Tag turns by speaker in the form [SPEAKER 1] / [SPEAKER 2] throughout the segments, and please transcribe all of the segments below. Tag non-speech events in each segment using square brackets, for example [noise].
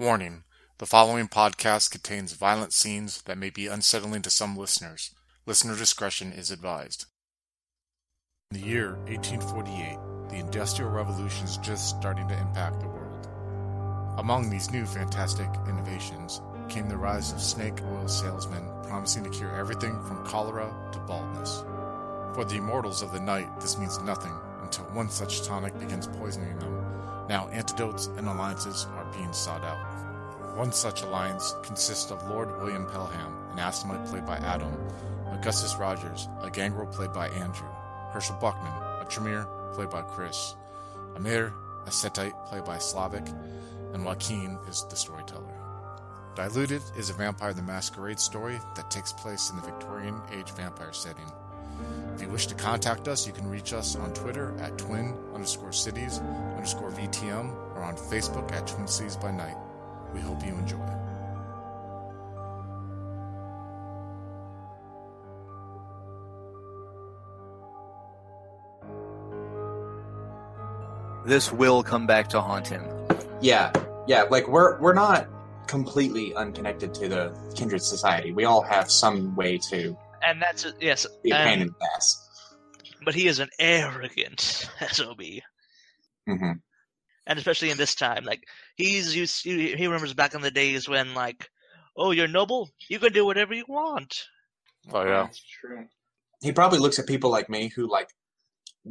[SPEAKER 1] Warning the following podcast contains violent scenes that may be unsettling to some listeners. Listener discretion is advised. In the year 1848, the Industrial Revolution is just starting to impact the world. Among these new fantastic innovations came the rise of snake oil salesmen promising to cure everything from cholera to baldness. For the immortals of the night, this means nothing until one such tonic begins poisoning them. Now, antidotes and alliances are being sought out. One such alliance consists of Lord William Pelham, an Assamite played by Adam, Augustus Rogers, a gangrel played by Andrew, Herschel Buckman, a Tremere played by Chris, Amir, a Setite played by Slavic, and Joaquin is the storyteller. Diluted is a Vampire the Masquerade story that takes place in the Victorian age vampire setting. If you wish to contact us, you can reach us on Twitter at twin underscore cities underscore VTM or on Facebook at Twin Cities by Night. We hope you enjoy.
[SPEAKER 2] This will come back to haunt him.
[SPEAKER 3] Yeah, yeah. Like we're we're not completely unconnected to the kindred society. We all have some way to
[SPEAKER 4] and that's yes.
[SPEAKER 3] be a
[SPEAKER 4] and-
[SPEAKER 3] pain in the ass.
[SPEAKER 4] but he is an arrogant [laughs] sob,
[SPEAKER 3] hmm
[SPEAKER 4] and especially in this time, like he's used. He he remembers back in the days when like, oh, you're noble, you can do whatever you want.
[SPEAKER 1] Oh, yeah.
[SPEAKER 3] true. He probably looks at people like me who like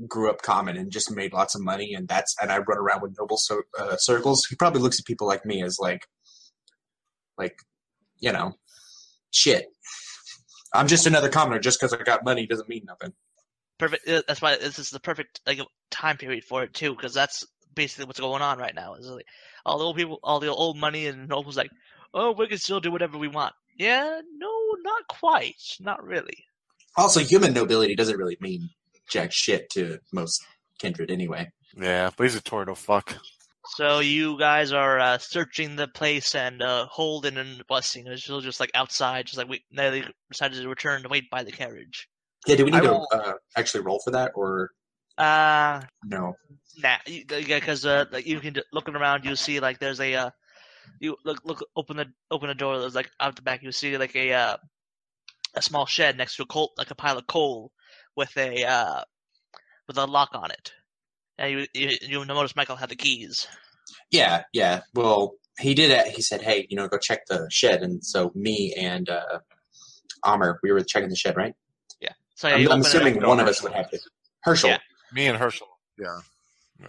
[SPEAKER 3] grew up common and just made lots of money, and that's and I run around with noble so, uh, circles. He probably looks at people like me as like, like, you know, shit. I'm just another commoner. Just because I got money doesn't mean nothing.
[SPEAKER 4] Perfect. uh, That's why this is the perfect like time period for it too, because that's basically what's going on right now. Is like all the old people, all the old money and nobles, like, oh, we can still do whatever we want. Yeah, no, not quite, not really.
[SPEAKER 3] Also, human nobility doesn't really mean jack shit to most kindred anyway.
[SPEAKER 1] Yeah, but he's a Toreador fuck.
[SPEAKER 4] So you guys are uh, searching the place, and uh, Holden and Blessing are still just like outside, just like we. They decided to return to wait by the carriage.
[SPEAKER 3] Yeah, do we
[SPEAKER 2] I
[SPEAKER 3] need to
[SPEAKER 2] will-
[SPEAKER 3] uh, actually roll for that or
[SPEAKER 4] Uh
[SPEAKER 3] no?
[SPEAKER 4] nah, yeah, because uh, like you can looking around, you see like there's a uh, you look look open the open the door. There's like out the back, you see like a uh, a small shed next to a coal, like a pile of coal with a uh, with a lock on it. And you you, you notice Michael had the keys.
[SPEAKER 3] Yeah, yeah. Well, he did it. He said, "Hey, you know, go check the shed." And so me and uh, Amir, we were checking the shed, right?
[SPEAKER 4] So yeah,
[SPEAKER 3] I'm, I'm assuming
[SPEAKER 4] up.
[SPEAKER 3] one of us would have to. Herschel.
[SPEAKER 4] Yeah.
[SPEAKER 1] Me and Herschel. Yeah. Yeah.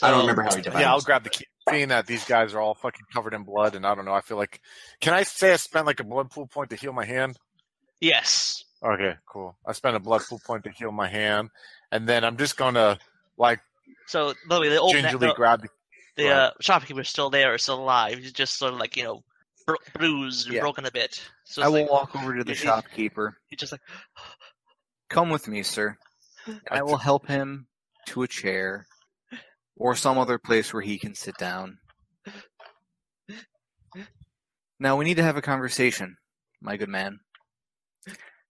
[SPEAKER 3] I don't
[SPEAKER 4] So-
[SPEAKER 3] remember how he divided. It.
[SPEAKER 1] Yeah, I'll grab the key. Seeing that these guys are all fucking covered in blood, and I don't know, I feel like. Can I say I spent like a blood pool point to heal my hand?
[SPEAKER 4] Yes.
[SPEAKER 1] Okay, cool. I spent a blood pool point to heal my hand, and then I'm just gonna like
[SPEAKER 4] So by the way, the old
[SPEAKER 1] gingerly
[SPEAKER 4] the,
[SPEAKER 1] grab the.
[SPEAKER 4] the
[SPEAKER 1] Right.
[SPEAKER 4] uh, shopkeeper's still there, or still alive. He's just sort of like you know bru- bruised and
[SPEAKER 2] Yeah.
[SPEAKER 4] broken a bit. So
[SPEAKER 2] I will
[SPEAKER 4] like,
[SPEAKER 2] walk over to the
[SPEAKER 4] he- he-
[SPEAKER 2] shopkeeper.
[SPEAKER 4] He's just like, [gasps]
[SPEAKER 2] Come with me, sir. [laughs] I will help him to a chair or some other place where he can sit down. Now we need to have a conversation, my good man.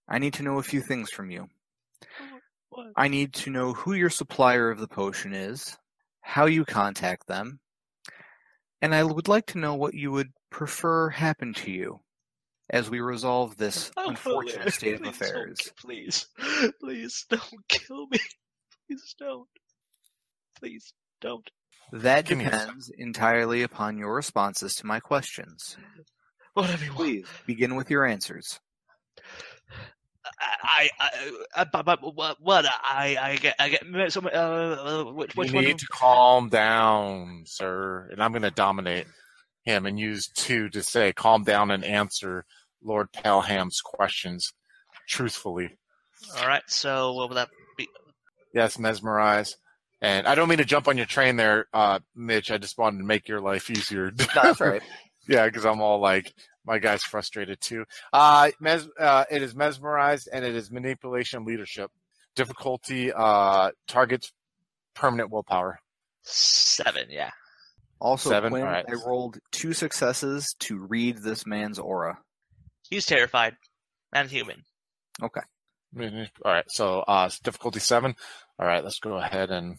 [SPEAKER 2] I need to know a few things from you.
[SPEAKER 4] What?
[SPEAKER 2] I need to know who your supplier of the potion is, how you contact them, and I would like to know what you would prefer happen to you as we resolve this [laughs]
[SPEAKER 4] Oh,
[SPEAKER 2] unfortunate state of affairs.
[SPEAKER 4] Please, please don't kill me. [laughs] Please don't. Please don't.
[SPEAKER 2] That
[SPEAKER 1] Give
[SPEAKER 2] depends entirely upon your responses to my questions.
[SPEAKER 4] Whatever you want.
[SPEAKER 2] Please begin with your answers.
[SPEAKER 4] I, I, I, but, but what, what? I, I get, I get. Some, uh, uh, which, which
[SPEAKER 1] you
[SPEAKER 4] one?
[SPEAKER 1] need to calm down, sir, and I'm gonna dominate him and use two to say, "Calm down and answer Lord Pelham's questions truthfully."
[SPEAKER 4] All right. So what will that be?
[SPEAKER 1] Yes, mesmerize. And I don't mean to jump on your train there, uh, Mitch. I just wanted to make your life easier.
[SPEAKER 2] That's right. [laughs]
[SPEAKER 1] Yeah, because I'm all like, my guy's frustrated too. Uh, mes- uh, it is mesmerized and it is manipulation leadership. Difficulty uh, targets permanent willpower.
[SPEAKER 4] Seven. Yeah.
[SPEAKER 2] Also,
[SPEAKER 1] Seven?
[SPEAKER 2] Quinn,
[SPEAKER 1] Alright.
[SPEAKER 2] I rolled two successes to read this man's aura.
[SPEAKER 4] He's terrified and human.
[SPEAKER 1] Okay. All right, so uh, it's difficulty seven. All right, let's go ahead and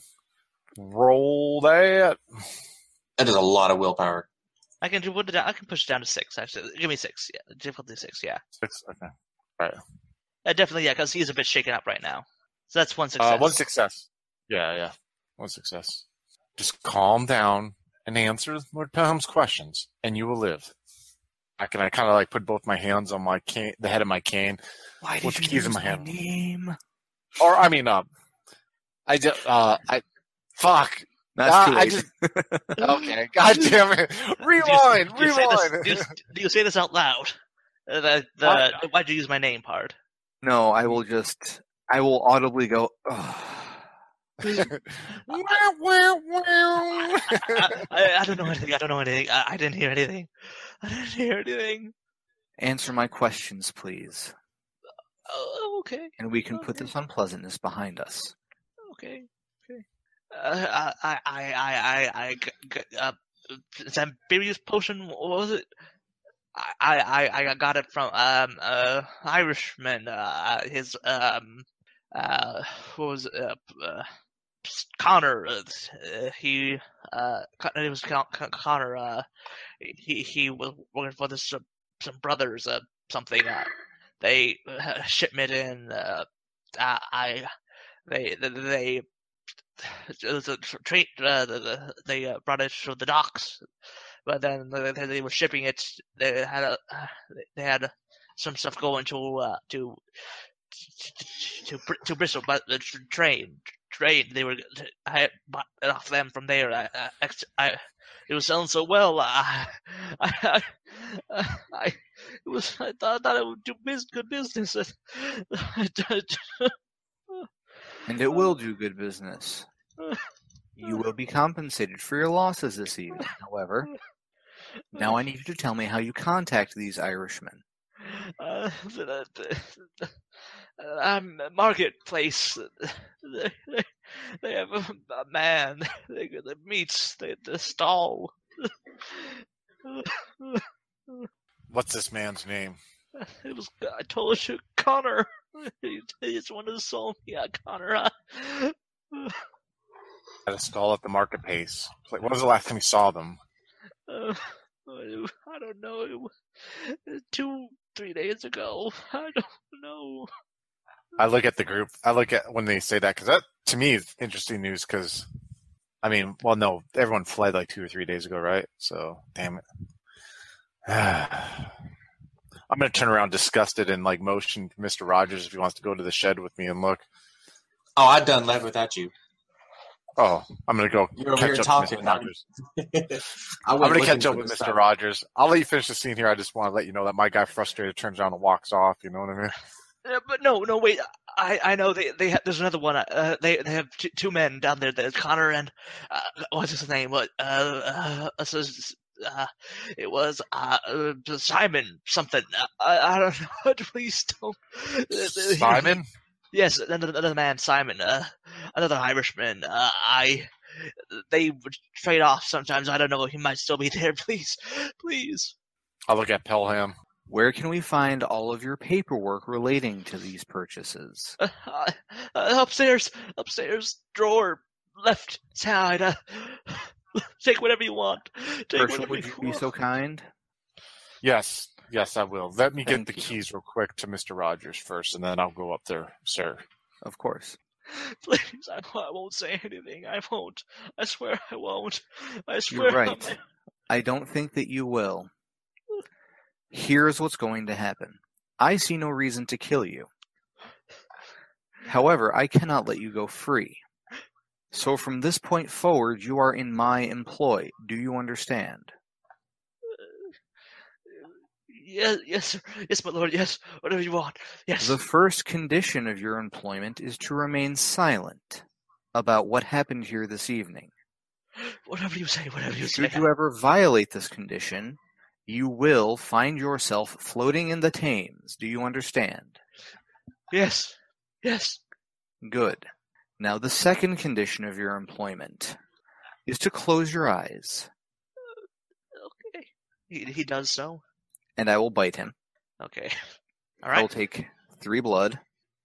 [SPEAKER 1] roll that.
[SPEAKER 3] That is a lot of willpower.
[SPEAKER 4] I can do put it down. I can push it down to six. Actually, give me six. Yeah, difficulty six. Yeah,
[SPEAKER 1] Six. Okay.
[SPEAKER 4] uh, definitely. Yeah, because he's a bit shaken up right now. So that's one success.
[SPEAKER 1] Uh, one success. Yeah, yeah. One success. Just calm down and answer Lord Pelham's questions, and you will live. I can I kind of like put both my hands on my cane, the head of my cane,
[SPEAKER 2] Why
[SPEAKER 1] With
[SPEAKER 2] did
[SPEAKER 1] the
[SPEAKER 2] you
[SPEAKER 1] keys in
[SPEAKER 2] use
[SPEAKER 1] my hand.
[SPEAKER 2] name?
[SPEAKER 1] or I mean, uh, I just, uh, I, fuck.
[SPEAKER 2] That's too
[SPEAKER 1] I
[SPEAKER 2] late.
[SPEAKER 1] just- [laughs] Okay, god damn it. Rewind,
[SPEAKER 4] do you, say this,
[SPEAKER 1] rewind.
[SPEAKER 4] do, you, do you say this out loud? Uh, the the why'd you use my name part?
[SPEAKER 2] no, I will just. I will audibly go. "Ugh."
[SPEAKER 1] Wow, wow, wow.
[SPEAKER 4] I, I, I [laughs] don't know anything. I don't know anything. I, I didn't hear anything. I didn't hear anything.
[SPEAKER 2] Answer my questions, please,
[SPEAKER 4] Oh, okay,
[SPEAKER 2] and we can put this unpleasantness behind us.
[SPEAKER 4] okay, okay. Uh, I, I, I, I, I, uh, it's potion. What was it? I, I, I got it from um uh Irishman. Uh, his um uh what was it? Uh, uh, Connor. Uh, uh, he uh it was Con- Con- Connor. Uh, he he was working for this uh, some brothers. Uh, something. Uh, they uh, shipment in. Uh, I, I they they. Uh, the, the, they uh, brought it from the docks, but then they, were shipping it. They had a, they had some stuff going to uh, to to Br- to Bristol, but the tr- train train they were I bought it off them from there. I, I, I it was selling so well. I [laughs] I, I, I it was I thought, I thought it would do biz, good business. [laughs]
[SPEAKER 2] And it will do good business. You will be compensated for your losses this evening. However, now I need you to tell me how you contact these Irishmen.
[SPEAKER 4] Uh, the, the, the, um, marketplace. They, [laughs] they, they have a, a man. They the meats. They, the stall.
[SPEAKER 1] What's this man's name? [laughs]
[SPEAKER 4] It was. I told you, Connor. [laughs] He, just the to sold me. Yeah, Connor. Uh, [laughs]
[SPEAKER 1] At a stall at the market pace. When was the last time you saw them?
[SPEAKER 4] uh, I don't know. It was two, three days ago. [laughs] I don't know.
[SPEAKER 1] I look at the group. I look at when they say that because that to me is interesting news. Because I mean, well, no, everyone fled like two or three days ago, right? So, damn it. [sighs] [sighs] [sighs] I'm gonna turn around disgusted and like motion Mr. Rogers if he wants to go to the shed with me and look.
[SPEAKER 3] Oh, I done left without you.
[SPEAKER 1] Oh, I'm gonna go
[SPEAKER 3] You're over here
[SPEAKER 1] catch up
[SPEAKER 3] talking.
[SPEAKER 1] with Mr. Rogers. [laughs]
[SPEAKER 3] I
[SPEAKER 1] I'm gonna catch up with Mr. Rogers. I'll let you finish the scene here. I just want to let you know that my guy frustrated turns around and walks off. You know what I mean?
[SPEAKER 4] Uh, but no, no, wait. I, I know they they ha- there's another one. Uh, they they have two, two men down there. There's Connor and uh, what's his name? What? Uh, uh, uh, so- uh it was uh, uh Simon something. Uh, I I don't [laughs] know. Please don't.
[SPEAKER 1] Simon. [laughs]
[SPEAKER 4] Yes, another, another man, Simon. Uh, another Irishman. Uh, I. They would trade off sometimes. I don't know. He might still be [laughs] there. Please, please.
[SPEAKER 1] I'll look at Pelham.
[SPEAKER 2] Where can we find all of your paperwork relating to these purchases?
[SPEAKER 4] Uh, uh, upstairs, upstairs drawer, left side. [laughs] Take whatever you want. Take
[SPEAKER 2] Herschel,
[SPEAKER 4] whatever
[SPEAKER 2] would
[SPEAKER 4] you
[SPEAKER 2] you be so kind?
[SPEAKER 1] Yes, yes, I will. Let me get the
[SPEAKER 2] you.
[SPEAKER 1] keys real quick to Mr. Rogers first, and then I'll go up there, sir.
[SPEAKER 2] Of course. [laughs]
[SPEAKER 4] Please, I, I won't say anything. I won't. I swear I won't. I swear.
[SPEAKER 2] You're
[SPEAKER 4] swear.
[SPEAKER 2] right.
[SPEAKER 4] my-
[SPEAKER 2] I don't think that you will. Here's what's going to happen. I see no reason to kill you. However, I cannot let you go free. So from this point forward, you are in my employ. Do you understand?
[SPEAKER 4] Yes, yes, sir. yes, my lord. Yes, whatever you want. Yes.
[SPEAKER 2] The first condition of your employment is to remain silent about what happened here this evening.
[SPEAKER 4] Whatever you say. Whatever you say.
[SPEAKER 2] Should you ever violate this condition, you will find yourself floating in the Thames. Do you understand?
[SPEAKER 4] Yes. Yes.
[SPEAKER 2] Good. Now, the second condition of your employment is to close your eyes,
[SPEAKER 4] Okay. He he does so.
[SPEAKER 2] and I will bite him.
[SPEAKER 4] Okay. [laughs] All
[SPEAKER 2] I will take three blood.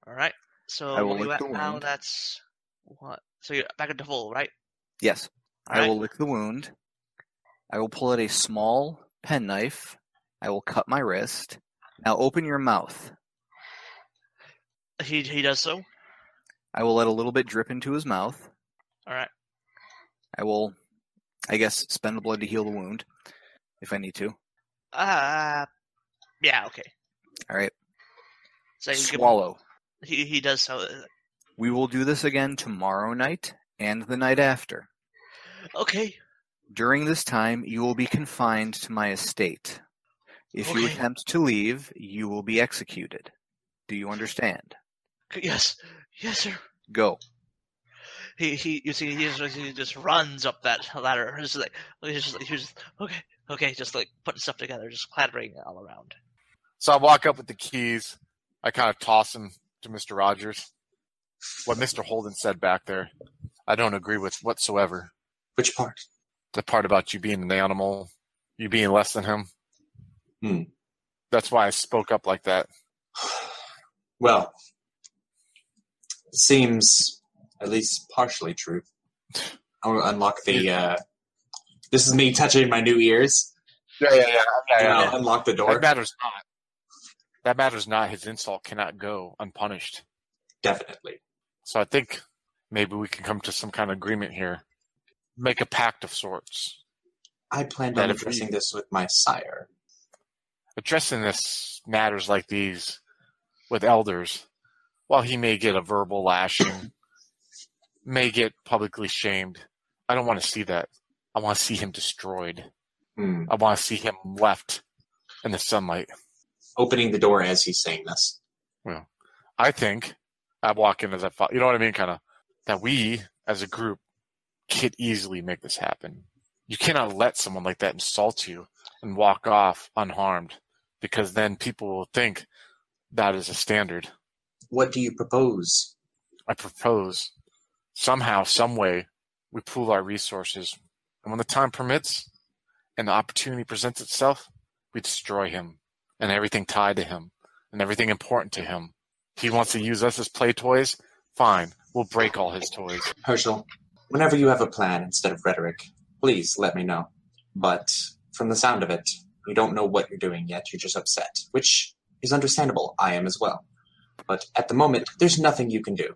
[SPEAKER 4] All right. So
[SPEAKER 2] I will lick
[SPEAKER 4] at
[SPEAKER 2] the
[SPEAKER 4] now? That's what. So you're back into full, right?
[SPEAKER 2] Yes, I
[SPEAKER 4] Alright.
[SPEAKER 2] will lick the wound. I will pull out a small penknife. I will cut my wrist. Now open your mouth.
[SPEAKER 4] He he does so.
[SPEAKER 2] I will let a little bit drip into his mouth.
[SPEAKER 4] All right.
[SPEAKER 2] I will, I guess, spend the blood to heal the wound if I need to.
[SPEAKER 4] Uh, yeah. Okay.
[SPEAKER 2] All right.
[SPEAKER 4] So you give him-
[SPEAKER 2] Swallow.
[SPEAKER 4] he he does so.
[SPEAKER 2] We will do this again tomorrow night and the night after.
[SPEAKER 4] Okay.
[SPEAKER 2] During this time, you will be confined to my estate. If you attempt to leave, you will be executed. Do you understand?
[SPEAKER 4] Yes. Yes, sir.
[SPEAKER 2] Go.
[SPEAKER 4] He he. You see, he just he just runs up that ladder. Just like he's just he's just okay okay, just like putting stuff together, just clattering all around.
[SPEAKER 1] So I walk up with the keys. I kind of toss them to Mr. Rogers. What Mr. Holden said back there, I don't agree with whatsoever.
[SPEAKER 3] Which part?
[SPEAKER 1] The part about you being an animal, you being less than him.
[SPEAKER 3] Hmm.
[SPEAKER 1] That's why I spoke up like that. [sighs]
[SPEAKER 3] Well, seems at least partially true. I'll unlock the. Uh, this is me touching my new ears.
[SPEAKER 1] Yeah, yeah, yeah.
[SPEAKER 3] and I'll unlock the door.
[SPEAKER 1] That matters not. That matters not. His insult cannot go unpunished.
[SPEAKER 3] Definitely.
[SPEAKER 1] So I think maybe we can come to some kind of agreement here. Make a pact of sorts.
[SPEAKER 3] I planned on addressing this with my sire.
[SPEAKER 1] Addressing this matters like these with elders, while he may get a verbal lashing, may get publicly shamed, I don't want to see that. I want to see him destroyed.
[SPEAKER 3] Hmm.
[SPEAKER 1] I want to see him left in the sunlight.
[SPEAKER 3] Opening the door as he's saying this.
[SPEAKER 1] Well, I think I walk in as I follow. You know what I mean? Kind of that we as a group could easily make this happen. You cannot let someone like that insult you and walk off unharmed because then people will think that is a standard.
[SPEAKER 3] What do you propose?
[SPEAKER 1] I propose somehow, some way, we pool our resources, and when the time permits and the opportunity presents itself, we destroy him and everything tied to him and everything important to him. He wants to use us as play toys. Fine, we'll break all his toys.
[SPEAKER 3] Herschel, whenever you have a plan instead of rhetoric, please let me know. But from the sound of it, you don't know what you're doing yet. You're just upset, which is understandable. I am as well. But at the moment, there's nothing you can do.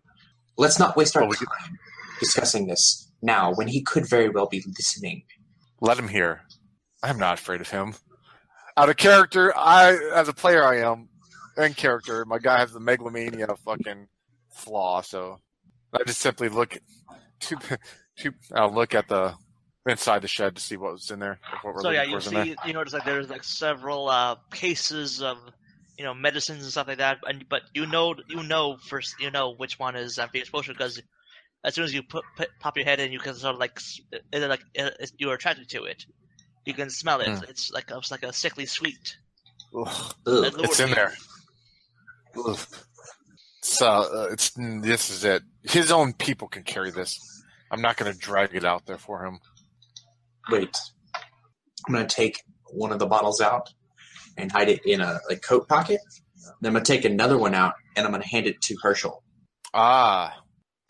[SPEAKER 3] Let's not waste our
[SPEAKER 1] Well, we could-
[SPEAKER 3] time discussing this now when he could very well be listening.
[SPEAKER 1] Let him hear. I'm not afraid of him. Out of character, I as a player I am. In character, my guy has the megalomania fucking flaw, so I just simply look to to I'll look at the inside the shed to see what was in there. What we're
[SPEAKER 4] So yeah, you
[SPEAKER 1] is in there.
[SPEAKER 4] see, you notice like there's like several uh, cases of you know medicines and stuff like that, and but you know you know first you know which one is amphibious potion because as soon as you put, put pop your head in, you can sort of like s- it's like uh, it's- you're attracted to it. You can smell it.
[SPEAKER 1] Hmm.
[SPEAKER 4] It's like it's like a sickly sweet.
[SPEAKER 1] Ugh,
[SPEAKER 3] Ugh.
[SPEAKER 4] It
[SPEAKER 1] it's in
[SPEAKER 4] lures
[SPEAKER 1] there. Ugh. So uh, it's this is it. His own people can carry this. I'm not going to drag it out there for him.
[SPEAKER 3] Wait. I'm gonna take one of the bottles out and hide it in a like coat pocket. Then I'm gonna take another one out and I'm gonna hand it to Herschel.
[SPEAKER 1] Ah.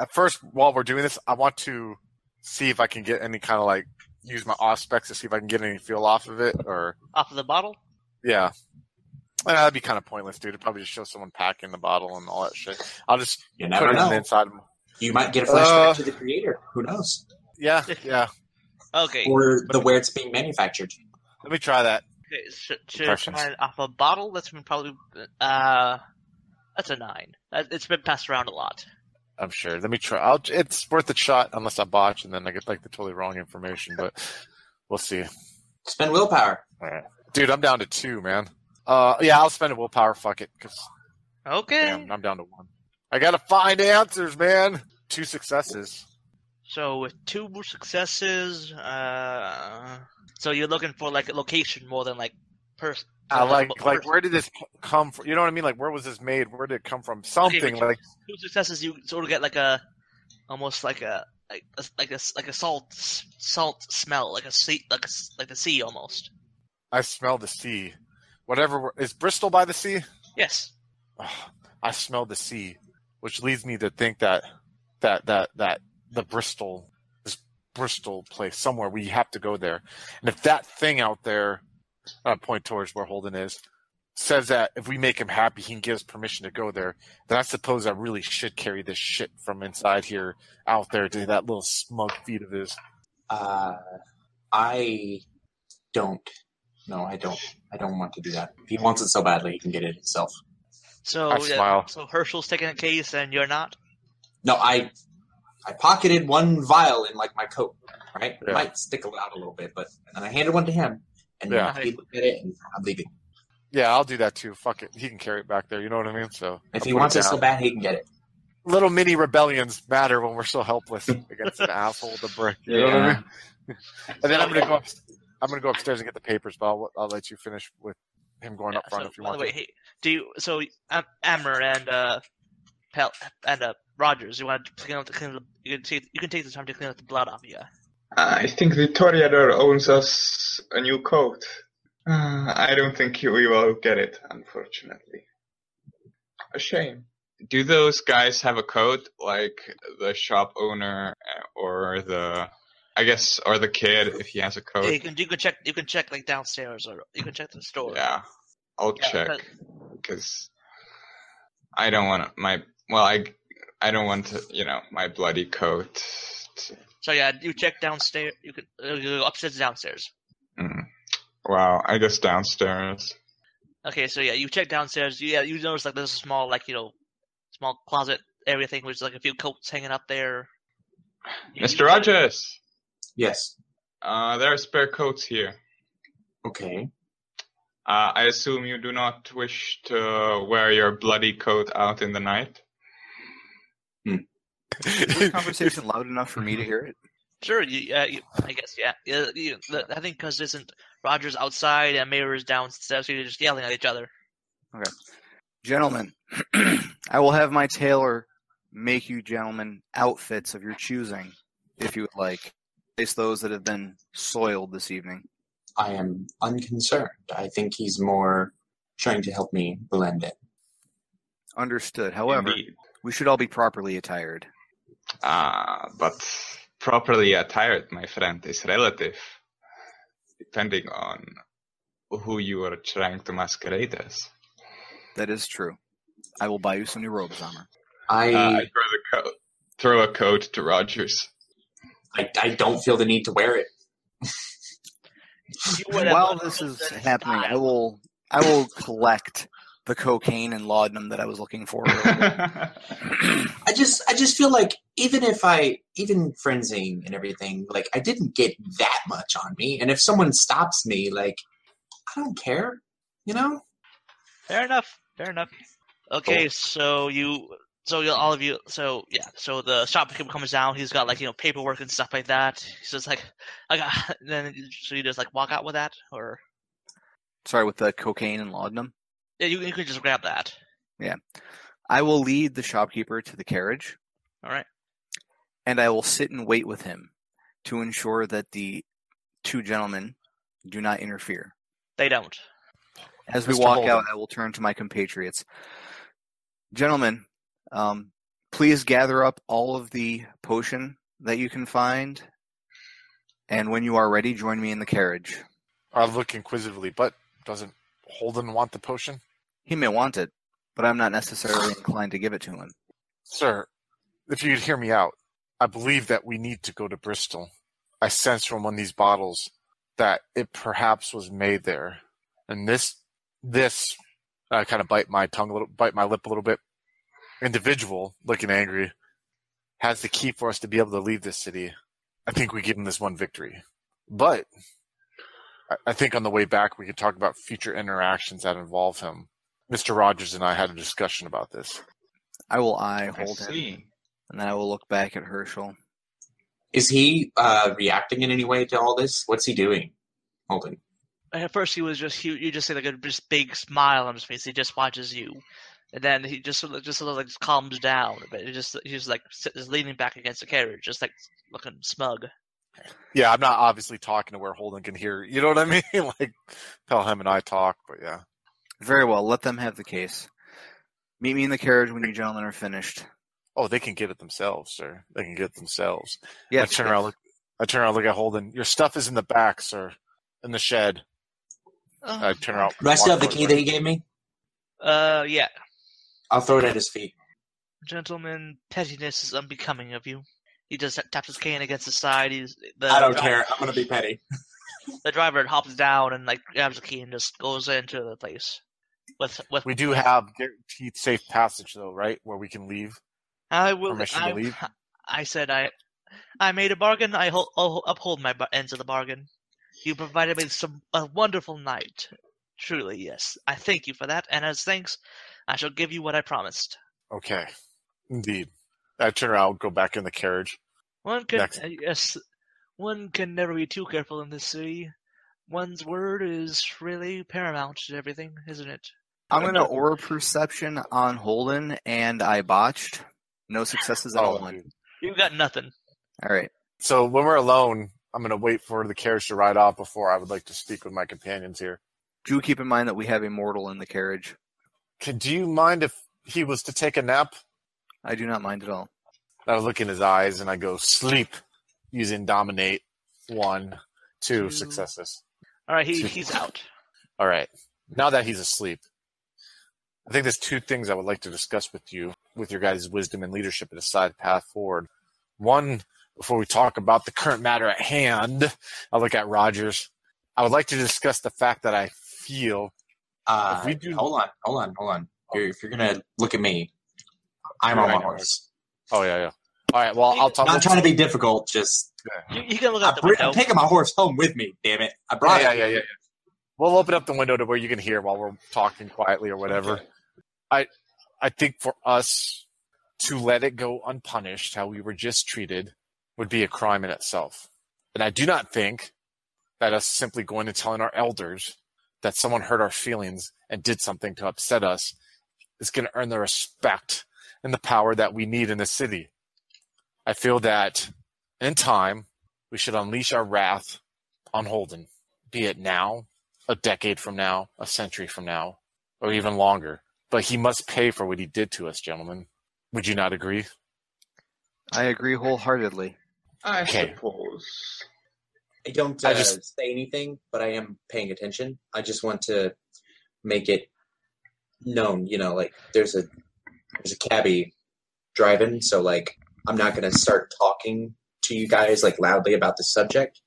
[SPEAKER 1] At first, while we're doing this, I want to see if I can get any kind of like use my Auspex to see if I can get any feel off of it, or
[SPEAKER 4] Off of the bottle?
[SPEAKER 1] yeah. That'd be kind of pointless, dude. It'd probably just show someone packing the bottle and all that shit. I'll just
[SPEAKER 3] You
[SPEAKER 1] put
[SPEAKER 3] never
[SPEAKER 1] it on the
[SPEAKER 3] know.
[SPEAKER 1] inside.
[SPEAKER 3] You might get a flashback
[SPEAKER 1] Uh,
[SPEAKER 3] to the creator. Who knows?
[SPEAKER 1] Yeah, yeah. [laughs]
[SPEAKER 4] Okay.
[SPEAKER 3] Or the where it's being manufactured.
[SPEAKER 1] Let me try that.
[SPEAKER 4] Okay. Should, should
[SPEAKER 1] Impressions.
[SPEAKER 4] try off a bottle? That's been probably uh, that's a nine. It's been passed around a lot.
[SPEAKER 1] I'm sure. Let me try. I'll, it's worth a shot unless I botch and then I get like the totally wrong information, but we'll see.
[SPEAKER 3] Spend willpower.
[SPEAKER 1] All right. Dude, I'm down to two, man. Uh, yeah, I'll spend a willpower. Fuck it, because
[SPEAKER 4] Okay.
[SPEAKER 1] damn, I'm down to one. I gotta find answers, man. Two successes.
[SPEAKER 4] So with two successes, uh, so you're looking for like a location more than like person.
[SPEAKER 1] I uh, uh, like, like, where did this come from? You know what I mean? Like, where was this made? Where did it come from? Something
[SPEAKER 4] but-
[SPEAKER 1] like,
[SPEAKER 4] two successes, you sort of get like a, almost like a like a, like a like a salt salt smell, like a sea, like a, like the sea almost.
[SPEAKER 1] I smell the sea. Whatever is Bristol by the sea?
[SPEAKER 4] Yes.
[SPEAKER 1] Ugh, I smell the sea, which leads me to think that that that that the Bristol is Bristol place somewhere. We have to go there. And if that thing out there, uh, point towards where Holden is, says that if we make him happy, he can give us permission to go there, then I suppose I really should carry this shit from inside here out there to that little smug feet of his.
[SPEAKER 3] Uh, I don't. No, I don't. I don't want to do that. If he wants it so badly, he can get it himself.
[SPEAKER 4] So,
[SPEAKER 1] I
[SPEAKER 4] yeah,
[SPEAKER 1] smile.
[SPEAKER 4] so Herschel's taking a case and you're not.
[SPEAKER 3] No, I I pocketed one vial in like my coat. Right,
[SPEAKER 1] Yeah.
[SPEAKER 3] it might stick out a little bit, but and I handed one to him, and
[SPEAKER 1] Yeah.
[SPEAKER 3] he looked at it, and I'm leaving.
[SPEAKER 1] Yeah, I'll do that too. Fuck it. He can carry it back there. You know what I mean? So
[SPEAKER 3] If
[SPEAKER 1] I'll
[SPEAKER 3] he wants it
[SPEAKER 1] down.
[SPEAKER 3] so bad, he can get it.
[SPEAKER 1] little mini rebellions matter when we're so helpless against an asshole with a brick. You know what I mean? [laughs] And then I'm gonna go. Up, I'm gonna go upstairs and get the papers, but I'll, I'll let you finish with him going
[SPEAKER 4] Yeah,
[SPEAKER 1] up front
[SPEAKER 4] so,
[SPEAKER 1] if you
[SPEAKER 4] by
[SPEAKER 1] want
[SPEAKER 4] the way,
[SPEAKER 1] to.
[SPEAKER 4] hey, do you? So Am- Amber and uh, Pel and uh, Rogers, you want to clean up the clean up, you can take you can take the time to clean up the blood off you.
[SPEAKER 5] I think the Toreador owns us a new coat. Uh, I don't think we will get it, unfortunately. A shame. Do those guys have a coat, like the shop owner or the, I guess, or the kid if he has a
[SPEAKER 4] Yeah, you
[SPEAKER 5] coat?
[SPEAKER 4] can you can check you can check like downstairs or you can check the store.
[SPEAKER 5] Yeah, I'll
[SPEAKER 4] Yeah,
[SPEAKER 5] check because I don't want my well, I I don't want to, you know, my bloody coat. To,
[SPEAKER 4] So yeah, you check downstairs. You can uh, you go upstairs downstairs.
[SPEAKER 5] mm. Wow, I guess downstairs.
[SPEAKER 4] Okay, so yeah, you check downstairs. You, yeah, you notice like there's a small like you know, small closet area thing, which is like a few coats hanging up there. You-
[SPEAKER 5] Mr.
[SPEAKER 4] you-
[SPEAKER 5] Rogers,
[SPEAKER 3] Yes.
[SPEAKER 5] uh, there are spare coats here.
[SPEAKER 3] Okay.
[SPEAKER 5] Uh, I assume you do not wish to wear your bloody coat out in the night.
[SPEAKER 2] Is this conversation loud enough for me to hear it?
[SPEAKER 4] Sure, you, uh, you, I guess yeah. yeah you, the, I think because isn't Rogers outside and Mayor is downstairs, so you're just yelling at each other.
[SPEAKER 2] Okay, gentlemen, [clears throat] I will have my tailor make you gentlemen outfits of your choosing, if you would like. Place those that have been soiled this evening.
[SPEAKER 3] I am unconcerned. I think he's more trying to help me blend in.
[SPEAKER 2] Understood. However,
[SPEAKER 5] Indeed.
[SPEAKER 2] we should all be properly attired.
[SPEAKER 5] Uh, but properly attired, my friend, is relative, depending on who you are trying to masquerade as.
[SPEAKER 2] That is true. I will buy you some new robes, Armor.
[SPEAKER 3] I,
[SPEAKER 5] Uh, I throw the coat, throw a coat to Rogers.
[SPEAKER 3] I I don't feel the need to wear it.
[SPEAKER 4] You would have
[SPEAKER 2] While this is happening, I will I will collect the cocaine and laudanum that I was looking for. [laughs]
[SPEAKER 3] I just I just feel like even if I even frenzing and everything, like I didn't get that much on me. And if someone stops me, like I don't care. You know?
[SPEAKER 4] Fair enough. Fair enough. Okay, so you, so you, all of you, so yeah, so the shopkeeper comes down. He's got like you know paperwork and stuff like that. He's just like, I got. [laughs] Then so you just like walk out with that, or
[SPEAKER 2] Sorry, with the cocaine and laudanum.
[SPEAKER 4] Yeah, you you can just grab that. Yeah.
[SPEAKER 2] I will lead the shopkeeper to the carriage,
[SPEAKER 4] All right.
[SPEAKER 2] and I will sit and wait with him to ensure that the two gentlemen do not interfere.
[SPEAKER 4] They don't.
[SPEAKER 2] As we
[SPEAKER 1] Mr.
[SPEAKER 2] walk
[SPEAKER 1] Holden.
[SPEAKER 2] out, I will turn to my compatriots. Gentlemen, um, please gather up all of the potion that you can find, and when you are ready, join me in the carriage.
[SPEAKER 1] I look inquisitively, but doesn't Holden want the potion?
[SPEAKER 2] He may want it, but I'm not necessarily inclined to give it to him.
[SPEAKER 1] Sir, if you'd hear me out, I believe that we need to go to Bristol. I sense from one of these bottles that it perhaps was made there. And this, this, uh, I kind of bite my tongue a little, bite my lip a little bit. Individual, looking angry, has the key for us to be able to leave this city. I think we give him this one victory. But I think on the way back we could talk about future interactions that involve him. Mr. Rogers and I had a discussion about this.
[SPEAKER 2] I will eye
[SPEAKER 5] I
[SPEAKER 2] hold him,
[SPEAKER 5] see.
[SPEAKER 2] and then I will look back at Herschel.
[SPEAKER 3] Is he uh, reacting in any way to all this? What's he doing? Holden.
[SPEAKER 4] At first, he was just he, you just see like a just big smile on his face. He just watches you, and then he just sort just sort of like calms down. But he just he's like sit- just leaning back against the carriage, just like looking smug.
[SPEAKER 1] Yeah, I'm not obviously talking to where Holden can hear. You know what I mean? [laughs] like Pelham and I talk, but yeah.
[SPEAKER 2] Very well, let them have the case. Meet me in the carriage when you gentlemen are finished.
[SPEAKER 1] Oh, they can get it themselves, sir. They can get it themselves.
[SPEAKER 2] Yes,
[SPEAKER 1] I turn
[SPEAKER 2] yes.
[SPEAKER 1] around, look, I turn around, look at Holden. Your stuff is in the back, sir, in the shed.
[SPEAKER 4] Oh,
[SPEAKER 1] I turn around.
[SPEAKER 3] Do I still have the key
[SPEAKER 1] towards
[SPEAKER 3] that he gave me?
[SPEAKER 4] Uh, yeah.
[SPEAKER 3] I'll throw it at his feet.
[SPEAKER 4] Gentlemen, pettiness is unbecoming of you. He just taps his cane against the side. He's the
[SPEAKER 3] I don't
[SPEAKER 4] dri-
[SPEAKER 3] care. I'm gonna be petty. [laughs]
[SPEAKER 4] The driver hops down and like grabs the key and just goes into the place. With with
[SPEAKER 1] We do have guaranteed safe passage, though, right? Where we can leave.
[SPEAKER 4] I will.
[SPEAKER 1] permission
[SPEAKER 4] I,
[SPEAKER 1] to leave?
[SPEAKER 4] I said I, I made a bargain. I hol- I'll uphold my bar- ends of the bargain. You provided me some a wonderful night. Truly, yes. I thank you for that, and as thanks, I shall give you what I promised.
[SPEAKER 1] Okay, indeed. I turn around, go back in the carriage.
[SPEAKER 4] One can
[SPEAKER 1] Next.
[SPEAKER 4] yes, one can never be too careful in this city. One's word is really paramount to everything, isn't it?
[SPEAKER 2] I'm gonna aura perception on Holden, and I botched. No successes at oh, all.
[SPEAKER 1] Oh, dude.
[SPEAKER 4] You got nothing.
[SPEAKER 2] All right.
[SPEAKER 1] So when we're alone, I'm going to wait for the carriage to ride off before I would like to speak with my companions here.
[SPEAKER 2] Do keep in mind that we have a mortal in the carriage.
[SPEAKER 1] Can, do you mind if he was to take a nap?
[SPEAKER 2] I do not mind at all.
[SPEAKER 1] I look in his eyes and I go, sleep, using dominate. One, two
[SPEAKER 4] Two.
[SPEAKER 1] successes.
[SPEAKER 4] All right, he he's out.
[SPEAKER 1] All right. Now that he's asleep, I think there's two things I would like to discuss with you, with your guys' wisdom and leadership and a side path forward. One, before we talk about the current matter at hand, I look at Rogers. I would like to discuss the fact that I feel
[SPEAKER 3] Uh,
[SPEAKER 1] If we do-
[SPEAKER 3] hold on, hold on, hold on. You're, if you're gonna look at me, I'm
[SPEAKER 1] Yeah,
[SPEAKER 3] on my
[SPEAKER 1] know.
[SPEAKER 3] horse.
[SPEAKER 1] Oh yeah, yeah. All right. Well, I'll talk.
[SPEAKER 3] Not trying to be difficult. Just
[SPEAKER 4] You, you can look
[SPEAKER 3] I'm,
[SPEAKER 4] the window.
[SPEAKER 3] I'm taking my horse home with me. Damn it! I brought
[SPEAKER 1] Yeah,
[SPEAKER 3] it.
[SPEAKER 1] yeah, yeah, yeah. We'll open up the window to where you can hear while we're talking quietly or whatever.
[SPEAKER 3] Okay.
[SPEAKER 1] I, I think for us to let it go unpunished, how we were just treated, would be a crime in itself. And I do not think that us simply going and telling our elders that someone hurt our feelings and did something to upset us is going to earn the respect and the power that we need in the city. I feel that in time, we should unleash our wrath on Holden, be it now, a decade from now, a century from now, or even longer. But he must pay for what he did to us, gentlemen. Would you not agree?
[SPEAKER 2] I agree wholeheartedly.
[SPEAKER 5] I
[SPEAKER 1] Okay.
[SPEAKER 5] suppose.
[SPEAKER 3] I don't
[SPEAKER 1] I
[SPEAKER 3] uh,
[SPEAKER 1] just-
[SPEAKER 3] say anything, but I am paying attention. I just want to make it known. You know, like there's a there's a cabbie driving, so like I'm not gonna start talking to you guys like loudly about the subject.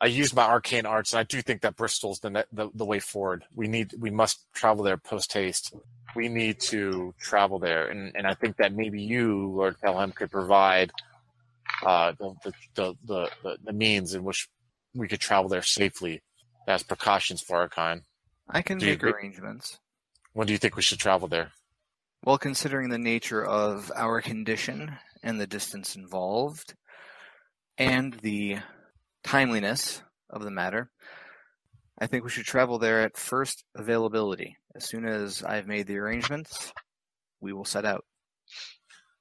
[SPEAKER 1] I use my arcane arts, and I do think that Bristol's the, the the way forward. We need, we must travel there post haste. We need to travel there, and, and I think that maybe you, Lord Pelham, could provide uh, the, the, the, the, the means in which we could travel there safely as precautions for our kind.
[SPEAKER 2] I can
[SPEAKER 1] Do
[SPEAKER 2] make arrangements.
[SPEAKER 1] When do you think we should travel there?
[SPEAKER 2] Well, considering the nature of our condition and the distance involved, and the timeliness of the matter, I think we should travel there at first availability. As soon as I've made the arrangements, we will set out.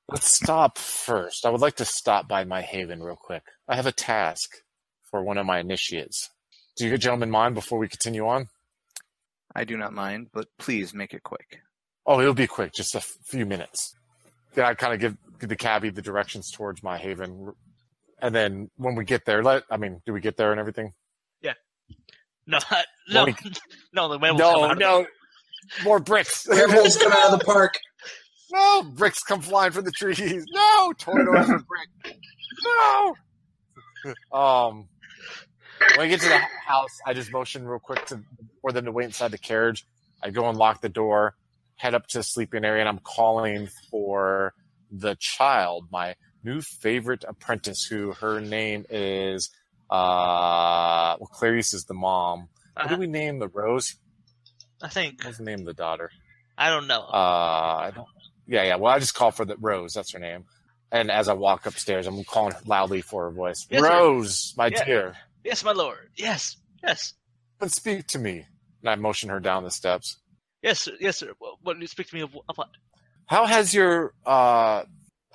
[SPEAKER 1] Let's stop first. I would like to stop by my haven real quick. I have a task for one of my initiates. Do you gentlemen mind before we continue on?
[SPEAKER 2] I do not mind, but please make it quick.
[SPEAKER 1] Oh, it'll be quick, just a few minutes. Then I kind of give, give the cabbie the directions towards my haven, and then when we get there, let I mean, do we get there and everything? Yeah.
[SPEAKER 4] No, [laughs] no,
[SPEAKER 1] Well, [laughs]
[SPEAKER 4] no. The werewolves come
[SPEAKER 1] No,
[SPEAKER 4] out of
[SPEAKER 1] no, more bricks.
[SPEAKER 3] Werewolves come out of the park. [laughs]
[SPEAKER 1] no, bricks come flying from the trees. No, tornadoes with brick. No. Um, when I get to the house, I just motion real quick to for them to wait inside the carriage. I go and lock the door, head up to the sleeping area, and I'm calling for the child, my new favorite apprentice, who her name is uh well Clarice is the mom. What
[SPEAKER 4] Uh-huh.
[SPEAKER 1] do we name the Rose?
[SPEAKER 4] I think
[SPEAKER 1] What's the name of the daughter?
[SPEAKER 4] I don't know.
[SPEAKER 1] Uh, I don't. Yeah, yeah. Well, I just call for the Rose. That's her name. And as I walk upstairs, I'm calling loudly for her voice.
[SPEAKER 4] Yes.
[SPEAKER 1] Rose, my
[SPEAKER 4] Yeah.
[SPEAKER 1] dear,
[SPEAKER 4] yes, my lord. Yes, yes,
[SPEAKER 1] but speak to me. And I motion her down the steps.
[SPEAKER 4] yes, sir. yes, sir. What, what do you speak to me of? of what?
[SPEAKER 1] How has your uh,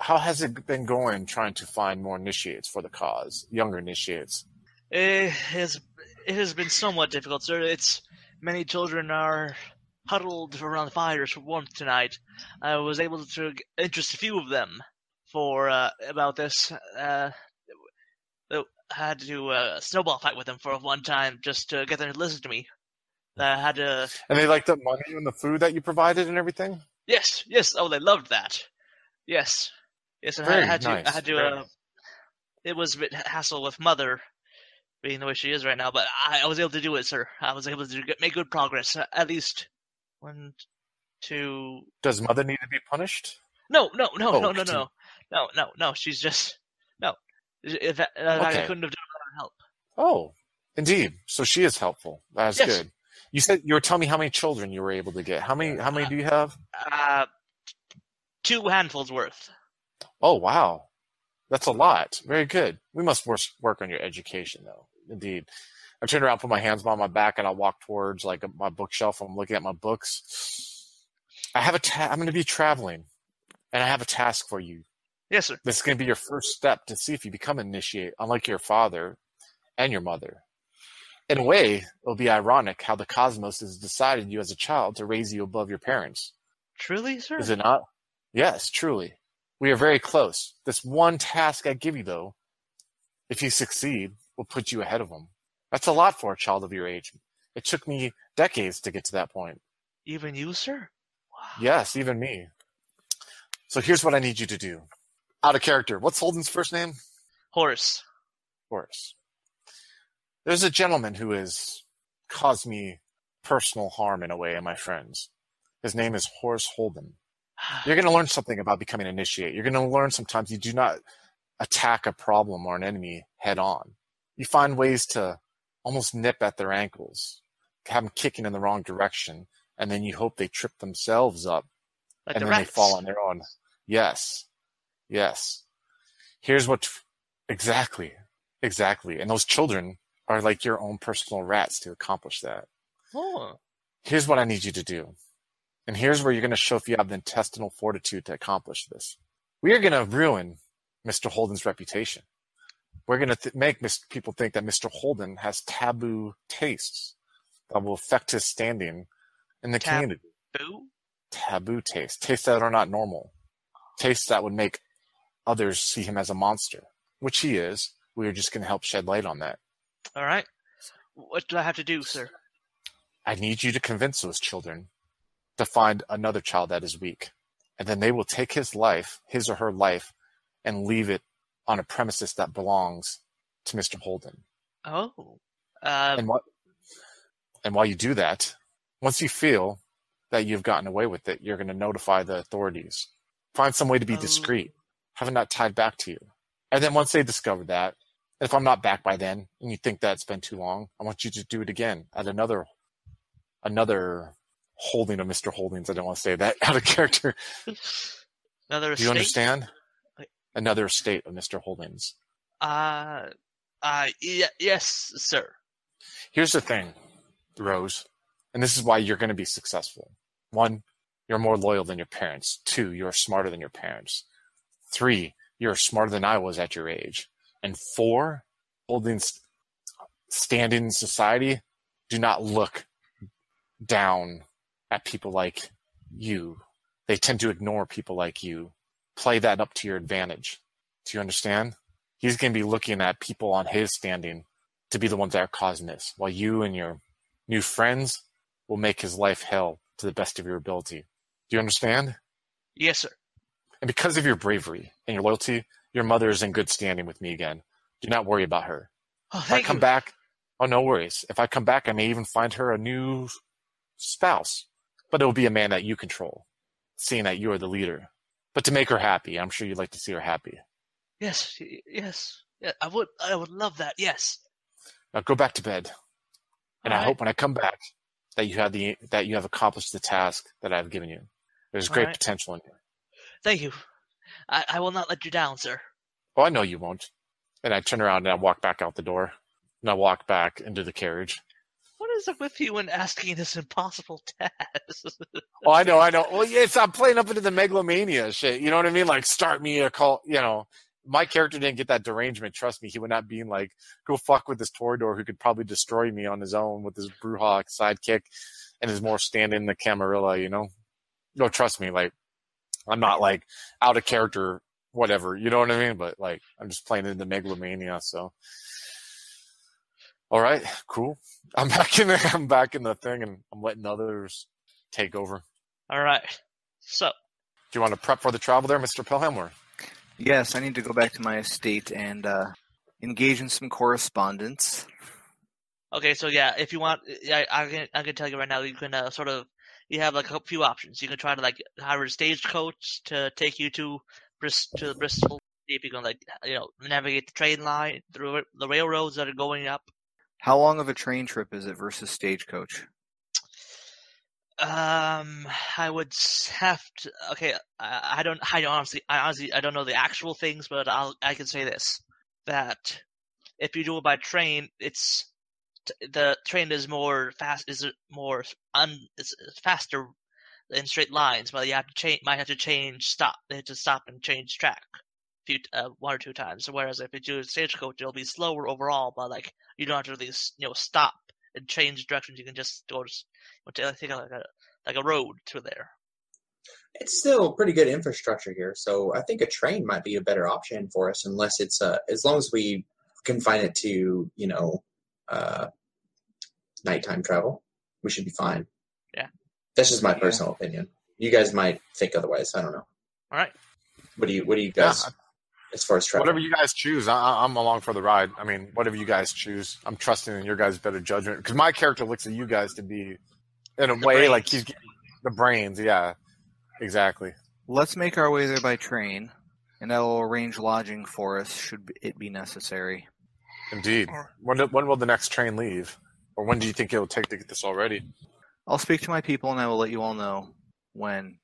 [SPEAKER 1] how has it been going trying to find more initiates for the cause, younger initiates?
[SPEAKER 4] It has it has been somewhat difficult, sir. It's many children are huddled around the fires for warmth tonight. I was able to interest a few of them for uh, about this. Uh, had to do a snowball fight with them for one time just to get them to listen to me. I had to.
[SPEAKER 1] And they liked the money and the food that you provided and everything.
[SPEAKER 4] Yes, yes. Oh, they loved that. Yes, yes. And I had to.
[SPEAKER 1] nice,
[SPEAKER 4] I had to. Uh, it was a bit hassle with mother being the way she is right now, but I, I was able to do it, sir. I was able to get, make good progress. uh, At least one, two.
[SPEAKER 1] Does mother need to be punished?
[SPEAKER 4] No, no, no,
[SPEAKER 1] Oh,
[SPEAKER 4] no, no, no, no, no, no. She's just no. If that, uh, I couldn't have done without her help.
[SPEAKER 1] Oh, indeed. So she is helpful. That's
[SPEAKER 4] Yes.
[SPEAKER 1] good. You said you were telling me how many children you were able to get. How many? How many do you have?
[SPEAKER 4] Uh, two handfuls worth.
[SPEAKER 1] Oh, wow. That's a lot. Very good. We must work on your education, though. Indeed. I turn around, put my hands behind my back, and I walk towards like my bookshelf. I'm looking at my books. I have a. Ta- I'm going to be traveling, and I have a task for you.
[SPEAKER 4] Yes, sir.
[SPEAKER 1] This is going to be your first step to see if you become an initiate, unlike your father and your mother. In a way, it'll be ironic how the cosmos has decided you as a child to raise you above your parents.
[SPEAKER 4] Truly, sir.
[SPEAKER 1] Is it not? Yes, truly. We are very close. This one task I give you, though, if you succeed, will put you ahead of them. That's a lot for a child of your age. It took me decades to get to that point.
[SPEAKER 4] Even you, sir. Wow.
[SPEAKER 1] Yes, even me. So here's what I need you to do. Out of character. What's Holden's first name?
[SPEAKER 4] Horace.
[SPEAKER 1] Horace. There's a gentleman who has caused me personal harm in a way, and my friends. His name is Horace Holden. You're going to learn something about becoming an initiate. You're going to learn sometimes you do not attack a problem or an enemy head on. You find ways to almost nip at their ankles, have them kicking in the wrong direction, and then you hope they trip themselves up
[SPEAKER 4] Like
[SPEAKER 1] and
[SPEAKER 4] the
[SPEAKER 1] then
[SPEAKER 4] rats.
[SPEAKER 1] they fall on their own. Yes. Yes. Here's what exactly, exactly. And those children are like your own personal rats to accomplish that.
[SPEAKER 4] Oh.
[SPEAKER 1] Here's what I need you to do. And here's where you're going to show if you have the intestinal fortitude to accomplish this. We are going to ruin Mr. Holden's reputation. We're going to th- make mis- people think that Mr. Holden has taboo tastes that will affect his standing in the community
[SPEAKER 4] Boo.
[SPEAKER 1] taboo tastes, tastes that are not normal, tastes that would make others see him as a monster, which he is. We are just going to help shed light on that.
[SPEAKER 4] All right. What do I have to do, sir?
[SPEAKER 1] I need you to convince those children to find another child that is weak, and then they will take his life, his or her life, and leave it on a premises that belongs to Mr. Holden.
[SPEAKER 4] Oh. Uh,
[SPEAKER 1] and what? And while you do that, once you feel that you've gotten away with it, you're going to notify the authorities. Find some way to be
[SPEAKER 4] Oh.
[SPEAKER 1] discreet. Have it not tied back to you. And then once they discover that, if I'm not back by then, and you think that's been too long, I want you to do it again at another, another holding of Mr. Holdings. I don't want to say that [laughs] out of character.
[SPEAKER 4] another
[SPEAKER 1] Do you
[SPEAKER 4] estate?
[SPEAKER 1] understand? Another estate of Mr. Holdings.
[SPEAKER 4] Uh, uh, y- yes, sir.
[SPEAKER 1] Here's the thing, Rose, and this is why you're going to be successful. One, you're more loyal than your parents. Two, you're smarter than your parents. Three, you're smarter than I was at your age. And four, holding st- standing in society, do not look down at people like you. They tend to ignore people like you. Play that up to your advantage. Do you understand? He's going to be looking at people on his standing to be the ones that are causing this, while you and your new friends will make his life hell to the best of your ability. Do you understand?
[SPEAKER 4] Yes, sir.
[SPEAKER 1] And because of your bravery and your loyalty, your mother is in good standing with me again. Do not worry about her.
[SPEAKER 4] Oh,
[SPEAKER 1] If I come
[SPEAKER 4] you.
[SPEAKER 1] back, oh, no worries. If I come back, I may even find her a new spouse, but it will be a man that you control, seeing that you are the leader. But to make her happy, I'm sure you'd like to see her happy.
[SPEAKER 4] Yes, yes. Yeah, I would. I would love that. Yes.
[SPEAKER 1] Now go back to bed. And I hope when I come back that you have the that you have accomplished the task that I've given you. There's great
[SPEAKER 4] Alright.
[SPEAKER 1] potential in you.
[SPEAKER 4] Thank you. I, I will not let you down, sir.
[SPEAKER 1] Oh, I know you won't. And I turn around and I walk back out the door. And I walk back into the carriage.
[SPEAKER 4] Is it with you and asking this impossible [laughs] task?
[SPEAKER 1] Oh, I know, I know. Well, yes, I'm playing up into the megalomania shit. You know what I mean? Like, start me a call. You know, my character didn't get that derangement. Trust me, he would not be like, go fuck with this Toreador who could probably destroy me on his own with his Brujah sidekick and his more stand in the Camarilla. You know, no, trust me. Like, I'm not like out of character, whatever. You know what I mean? But like, I'm just playing into megalomania. So, All right, cool. I'm back in the I'm back in the thing, and I'm letting others take over.
[SPEAKER 4] All right. So,
[SPEAKER 1] Do you want to prep for the travel there, Mister Pelham? Or
[SPEAKER 2] Yes, I need to go back to my estate and uh, engage in some correspondence.
[SPEAKER 4] okay, so yeah, if you want, I, I can I can tell you right now, you can uh, sort of you have like a few options. You can try to like hire a stagecoach to take you to Bris to Bristol. See if you can like you know navigate the train line through the railroads that are going up.
[SPEAKER 2] How long of a train trip is it versus stagecoach?
[SPEAKER 4] Um, I would have to. Okay, I, I don't. I don't honestly, I honestly, I don't know the actual things, but I'll. I can say this: that if you do it by train, it's the train is more fast. Is more un? It's faster in straight lines, but you have to change. Might have to change stop. They have to stop and change track. Few, uh, one or two times. Whereas if you do a stagecoach, it'll be slower overall, but like you don't have to really, you know, stop and change directions. You can just go to s- I think like a like a road to there.
[SPEAKER 3] It's still pretty good infrastructure here, so I think a train might be a better option for us, unless it's uh, as long as we confine it to you know uh, nighttime travel, we should be fine.
[SPEAKER 4] Yeah.
[SPEAKER 3] that's just my
[SPEAKER 2] Yeah.
[SPEAKER 3] personal opinion. You guys might think otherwise. I don't know.
[SPEAKER 4] All right.
[SPEAKER 3] What do you What do you
[SPEAKER 1] Yeah,
[SPEAKER 3] guys as far as travel?
[SPEAKER 1] whatever you guys choose, I, I- I'm along for the ride. I mean, whatever you guys choose, I'm trusting in your guys' better judgment because my character looks at you guys to be, in a
[SPEAKER 4] The
[SPEAKER 1] way, like he's getting the brains. Yeah, exactly.
[SPEAKER 2] Let's make our way there by train, and I will arrange lodging for us should it be necessary.
[SPEAKER 1] Indeed. When when will the next train leave, or when do you think it will take to get this all ready?
[SPEAKER 2] I'll speak to my people, and I will let you all know when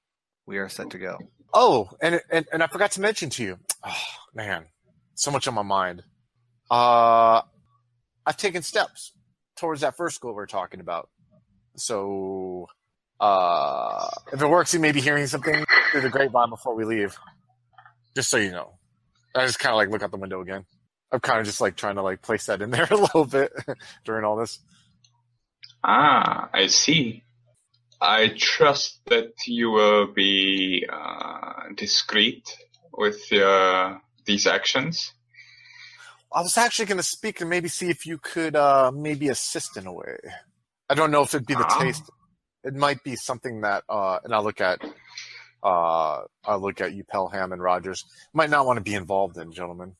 [SPEAKER 2] we are set to go.
[SPEAKER 1] Oh, and and and I forgot to mention to you. Oh man, so much on my mind. Uh, I've taken steps towards that first goal we are talking about. So, uh, if it works, you may be hearing something through the grapevine before we leave. Just so you know, I just kind of like look out the window again. I'm kind of just like trying to like place that in there [laughs] a little bit during all this.
[SPEAKER 5] Ah, I see. I trust that you will be uh, discreet with uh, these actions.
[SPEAKER 1] I was actually going to speak and maybe see if you could uh, maybe assist in a way. I don't know if it'd be the
[SPEAKER 5] Ah.
[SPEAKER 1] taste. It might be something that, uh, and I'll look at, uh, I'll look at you, Pelham and Rogers. Might not want to be involved in, gentlemen.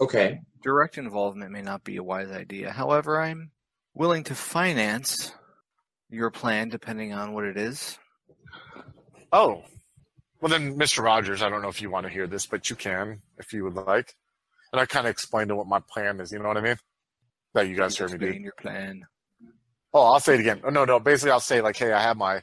[SPEAKER 3] okay,
[SPEAKER 2] Direct involvement may not be a wise idea. However, I'm willing to finance your plan depending on what it is.
[SPEAKER 1] Oh, well then, Mr. Rogers, I don't know if you want to hear this, but you can if you would like. And I kind of explained to what my plan is. You know what I mean? That you guys heard me do.
[SPEAKER 2] Explain your plan.
[SPEAKER 1] Oh, I'll say it again. Oh, no, no. Basically, I'll say like, hey, I have my,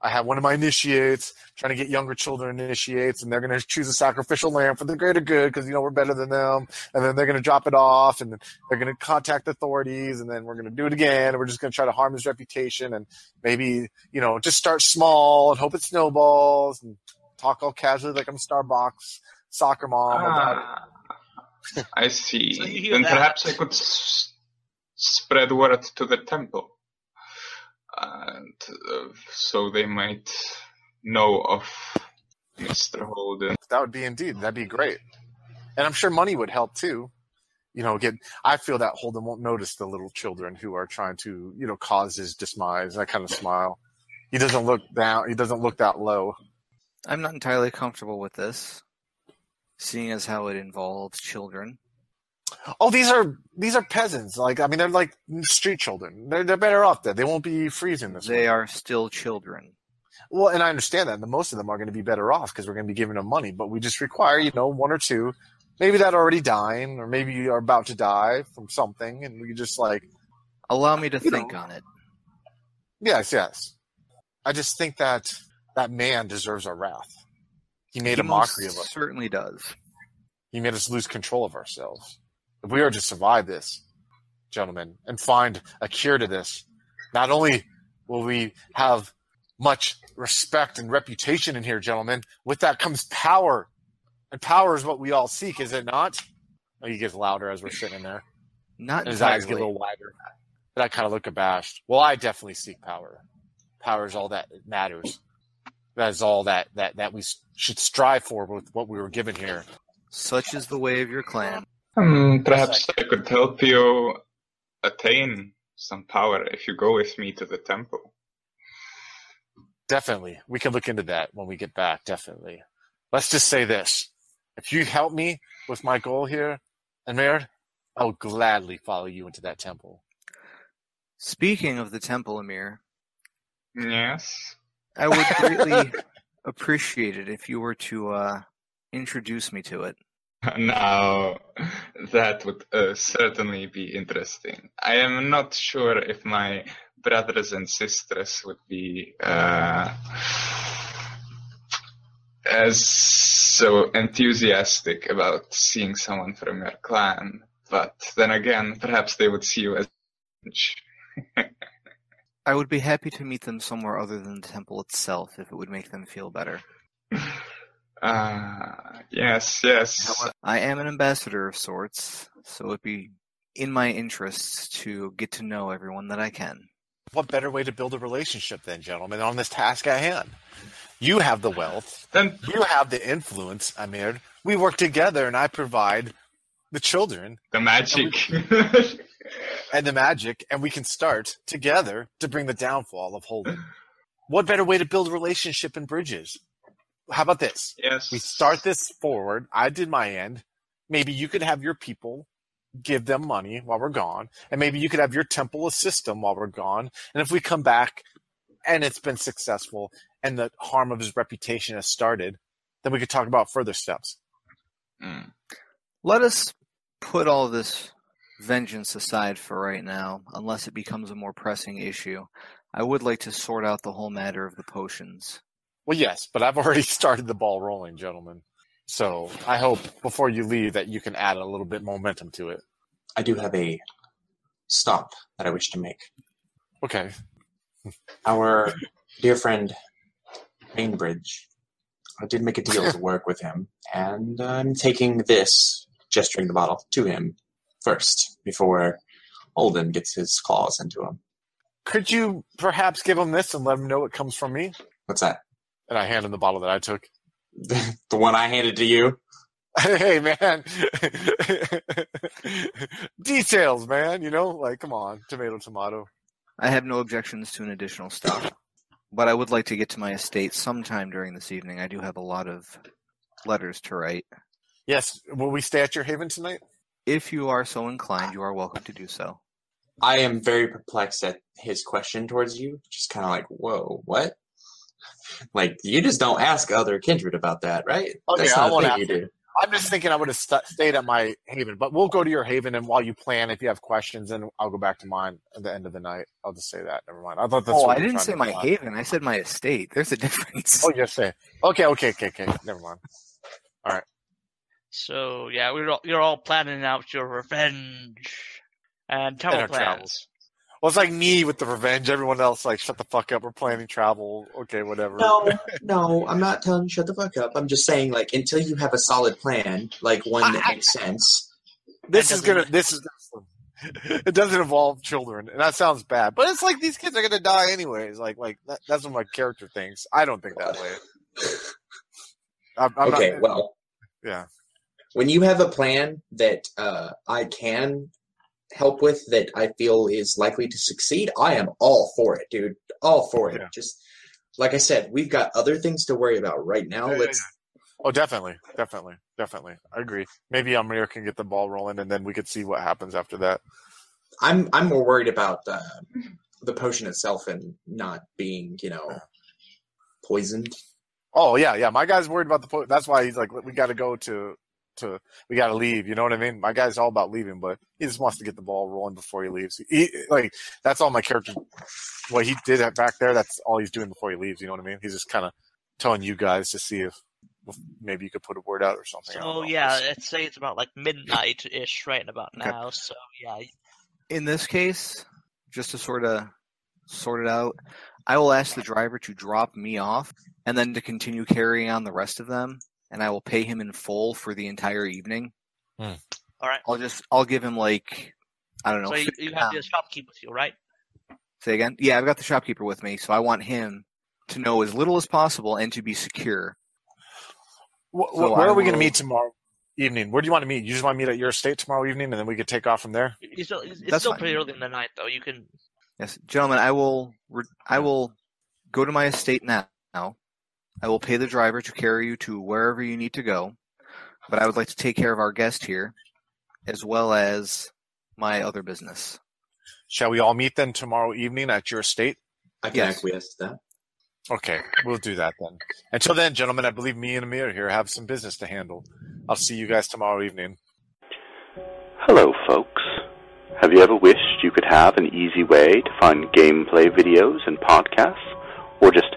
[SPEAKER 1] I have one of my initiates trying to get younger children initiates, and they're going to choose a sacrificial lamb for the greater good because you know we're better than them. And then they're going to drop it off, and they're going to contact authorities, and then we're going to do it again, and we're just going to try to harm his reputation, and maybe you know just start small and hope it snowballs, and talk all casually like I'm Starbucks soccer mom about it.
[SPEAKER 5] Ah, I see. [laughs]
[SPEAKER 4] So you
[SPEAKER 5] then
[SPEAKER 4] that.
[SPEAKER 5] perhaps I could s- spread word to the temple, and uh, so they might know of Mister Holden.
[SPEAKER 1] That would be indeed. That'd be great. And I'm sure money would help too. You know, again, I feel that Holden won't notice the little children who are trying to, you know, cause his demise. I kind of smile. He doesn't look down. He doesn't look that low.
[SPEAKER 2] I'm not entirely comfortable with this, seeing as how it involves children.
[SPEAKER 1] Oh, these are these are peasants. Like, I mean, they're like street children. They're they're better off there. They won't be freezing this.
[SPEAKER 2] They
[SPEAKER 1] way.
[SPEAKER 2] are still children.
[SPEAKER 1] Well, and I understand that. The most of them are going to be better off because we're going to be giving them money. But we just require, you know, one or two, maybe that are already dying, or maybe you are about to die from something, and we just like
[SPEAKER 2] Allow me to think
[SPEAKER 1] know.
[SPEAKER 2] on it.
[SPEAKER 1] Yes, yes. I just think that that man deserves our wrath. He made
[SPEAKER 2] He
[SPEAKER 1] a mockery of us.
[SPEAKER 2] Certainly does.
[SPEAKER 1] He made us lose control of ourselves. If we are to survive this, gentlemen, and find a cure to this, not only will we have much respect and reputation in here, gentlemen, with that comes power. And power is what we all seek, is it not? Oh, he gets louder as we're sitting there.
[SPEAKER 2] Not
[SPEAKER 1] And his eyes get a little wider. But I kind of look abashed. Well, I definitely seek power. Power is all that matters. That is all that, that, that we should strive for with what we were given here.
[SPEAKER 2] Such is the way of your clan.
[SPEAKER 5] Hmm, perhaps I could help you attain some power if you go with me to the temple.
[SPEAKER 1] Definitely. We can look into that when we get back, definitely. Let's just say this. If you help me with my goal here, Amir, I'll gladly follow you into that temple.
[SPEAKER 2] Speaking of the temple, Amir,
[SPEAKER 5] Yes.
[SPEAKER 2] I would greatly [laughs] appreciate it if you were to uh, introduce me to it. [laughs]
[SPEAKER 5] Now, that would uh, certainly be interesting. I am not sure if my brothers and sisters would be uh, as so enthusiastic about seeing someone from your clan. But then again, perhaps they would see you as. [laughs]
[SPEAKER 2] I would be happy to meet them somewhere other than the temple itself if it would make them feel better. [laughs]
[SPEAKER 5] Uh, yes, yes.
[SPEAKER 2] I am an ambassador of sorts, so it'd be in my interests to get to know everyone that I can.
[SPEAKER 1] What better way to build a relationship then, gentlemen, on this task at hand? You have the wealth.
[SPEAKER 5] Then
[SPEAKER 1] You have the influence, Amir. We work together and I provide the children
[SPEAKER 5] the magic. [laughs]
[SPEAKER 1] and the magic, and we can start together to bring the downfall of Holden. What better way to build a relationship and bridges? How about this?
[SPEAKER 5] yes.
[SPEAKER 1] We start this forward. I did my end. Maybe you could have your people give them money while we're gone, and maybe you could have your temple assist them while we're gone. And if we come back and it's been successful and the harm of his reputation has started, then we could talk about further steps.
[SPEAKER 5] Mm.
[SPEAKER 2] Let us put all this vengeance aside for right now, unless it becomes a more pressing issue. I would like to sort out the whole matter of the potions.
[SPEAKER 1] Well, yes, but I've already [laughs] started the ball rolling, gentlemen. So I hope before you leave that you can add a little bit momentum to it.
[SPEAKER 3] I do have a stop that I wish to make.
[SPEAKER 1] Okay.
[SPEAKER 3] Our dear friend Bainbridge, I did make a deal to work with him, and I'm taking this, gesturing the bottle, to him first before Holden gets his claws into him.
[SPEAKER 1] Could you perhaps give him this and let him know it comes from me?
[SPEAKER 3] What's that?
[SPEAKER 1] And I hand him the bottle that I took.
[SPEAKER 3] the one I handed to you? [laughs]
[SPEAKER 1] hey man [laughs] details man you know like come on tomato tomato
[SPEAKER 2] I have no objections to an additional stop, but I would like to get to my estate sometime during this evening. I do have a lot of letters to write.
[SPEAKER 1] yes will we stay at your haven tonight
[SPEAKER 2] If you are so inclined, you are welcome to do so.
[SPEAKER 3] I am very perplexed at his question towards you. Just kind of like, whoa, what? Like, you just don't ask other kindred about that, right?
[SPEAKER 1] Okay,
[SPEAKER 3] That's
[SPEAKER 1] I
[SPEAKER 3] not a
[SPEAKER 1] won't
[SPEAKER 3] thing
[SPEAKER 1] ask
[SPEAKER 3] you do.
[SPEAKER 1] i'm just thinking i would have st- stayed at my haven but we'll go to your haven and while you plan if you have questions then i'll go back to mine at the end of the night i'll just say that never mind i thought that's
[SPEAKER 2] oh,
[SPEAKER 1] what
[SPEAKER 2] I didn't say my
[SPEAKER 1] imply.
[SPEAKER 2] haven. I said my estate. There's a difference.
[SPEAKER 1] oh yes say okay okay okay okay never mind All right.
[SPEAKER 4] So yeah, we're all, you're all planning out your revenge and travel
[SPEAKER 1] our
[SPEAKER 4] plans.
[SPEAKER 1] travels. Well, it's like me with the revenge. Everyone else, like, shut the fuck up. We're planning travel. Okay, whatever.
[SPEAKER 3] No, [laughs] no, I'm not telling you shut the fuck up. I'm just saying, like, until you have a solid plan, like one that
[SPEAKER 1] I-
[SPEAKER 3] makes sense.
[SPEAKER 1] this is gonna. This [laughs] is. It doesn't involve children, and that sounds bad. But it's like these kids are gonna die anyways. Like, like that, that's what my character thinks. I don't think that way. [laughs] I'm, I'm
[SPEAKER 3] okay,
[SPEAKER 1] not,
[SPEAKER 3] well,
[SPEAKER 1] yeah.
[SPEAKER 3] when you have a plan that uh, I can help with that I feel is likely to succeed, I am all for it, dude. All for it.
[SPEAKER 1] Yeah.
[SPEAKER 3] Just like I said, we've got other things to worry about right now.
[SPEAKER 1] Yeah, yeah,
[SPEAKER 3] Let's
[SPEAKER 1] Oh, definitely, definitely, definitely. I agree. Maybe Amir can get the ball rolling, and then we could see what happens after that.
[SPEAKER 3] I'm I'm more worried about uh, the potion itself and not being, you know, poisoned.
[SPEAKER 1] Oh yeah, yeah. My guy's worried about the. Po- that's why he's like, we got to go to, to. We got to leave. You know what I mean? My guy's all about leaving, but he just wants to get the ball rolling before he leaves. He like that's all my character. What he did that back there, that's all he's doing before he leaves. You know what I mean? He's just kind of telling you guys to see if, if maybe you could put a word out or something. Oh
[SPEAKER 4] So yeah, let's say it's about like midnight ish right about
[SPEAKER 1] Okay.
[SPEAKER 4] now. So yeah,
[SPEAKER 2] In this case, just to sort of sort it out, I will ask the driver to drop me off and then to continue carrying on the rest of them, and I will pay him in full for the entire evening. Hmm.
[SPEAKER 4] all right.
[SPEAKER 2] I'll just I'll give him like I don't know.
[SPEAKER 4] So you, you have the
[SPEAKER 2] pounds.
[SPEAKER 4] shopkeep with you, right?
[SPEAKER 2] Say again? Yeah, I've got the shopkeeper with me, so I want him to know as little as possible and to be secure.
[SPEAKER 1] Wh- wh-
[SPEAKER 2] So
[SPEAKER 1] where
[SPEAKER 2] I
[SPEAKER 1] are we going to meet tomorrow? evening. Where do you want to meet? You just want to meet at your estate tomorrow evening, and then we could take off from there.
[SPEAKER 4] It's still, it's
[SPEAKER 2] That's
[SPEAKER 4] still
[SPEAKER 2] fine.
[SPEAKER 4] pretty early in the night, though. You can.
[SPEAKER 2] Yes, gentlemen, I will. Re- I will go to my estate now. I will pay the driver to carry you to wherever you need to go, but I would like to take care of our guest here, as well as my other business.
[SPEAKER 1] Shall we all meet then tomorrow evening at your estate?
[SPEAKER 3] I can
[SPEAKER 2] Yes.
[SPEAKER 3] acquiesce to that.
[SPEAKER 1] Okay, we'll do that then. Until then, gentlemen, I believe me and Amir here have some business to handle. I'll see you guys tomorrow evening.
[SPEAKER 6] Hello, folks. Have you ever wished you could have an easy way to find gameplay videos and podcasts, or just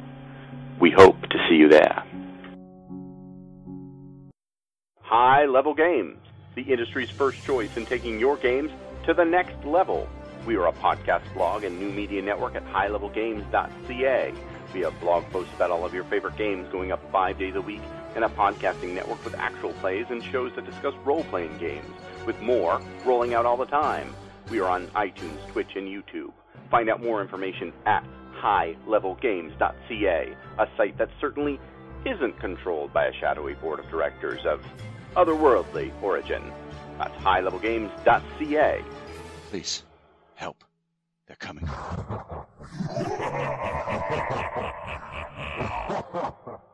[SPEAKER 6] We hope to see you there. High Level Games, the industry's first choice in taking your games to the next level. We are a podcast blog and new media network at highlevelgames.ca. We have blog posts about all of your favorite games going up five days a week, and a podcasting network with actual plays and shows that discuss role playing games, with more rolling out all the time. We are on iTunes, Twitch, and YouTube. Find out more information at highlevelgames.ca, a site that certainly isn't controlled by a shadowy board of directors of otherworldly origin. That's highlevelgames.ca.
[SPEAKER 7] Please, help. They're coming. [laughs]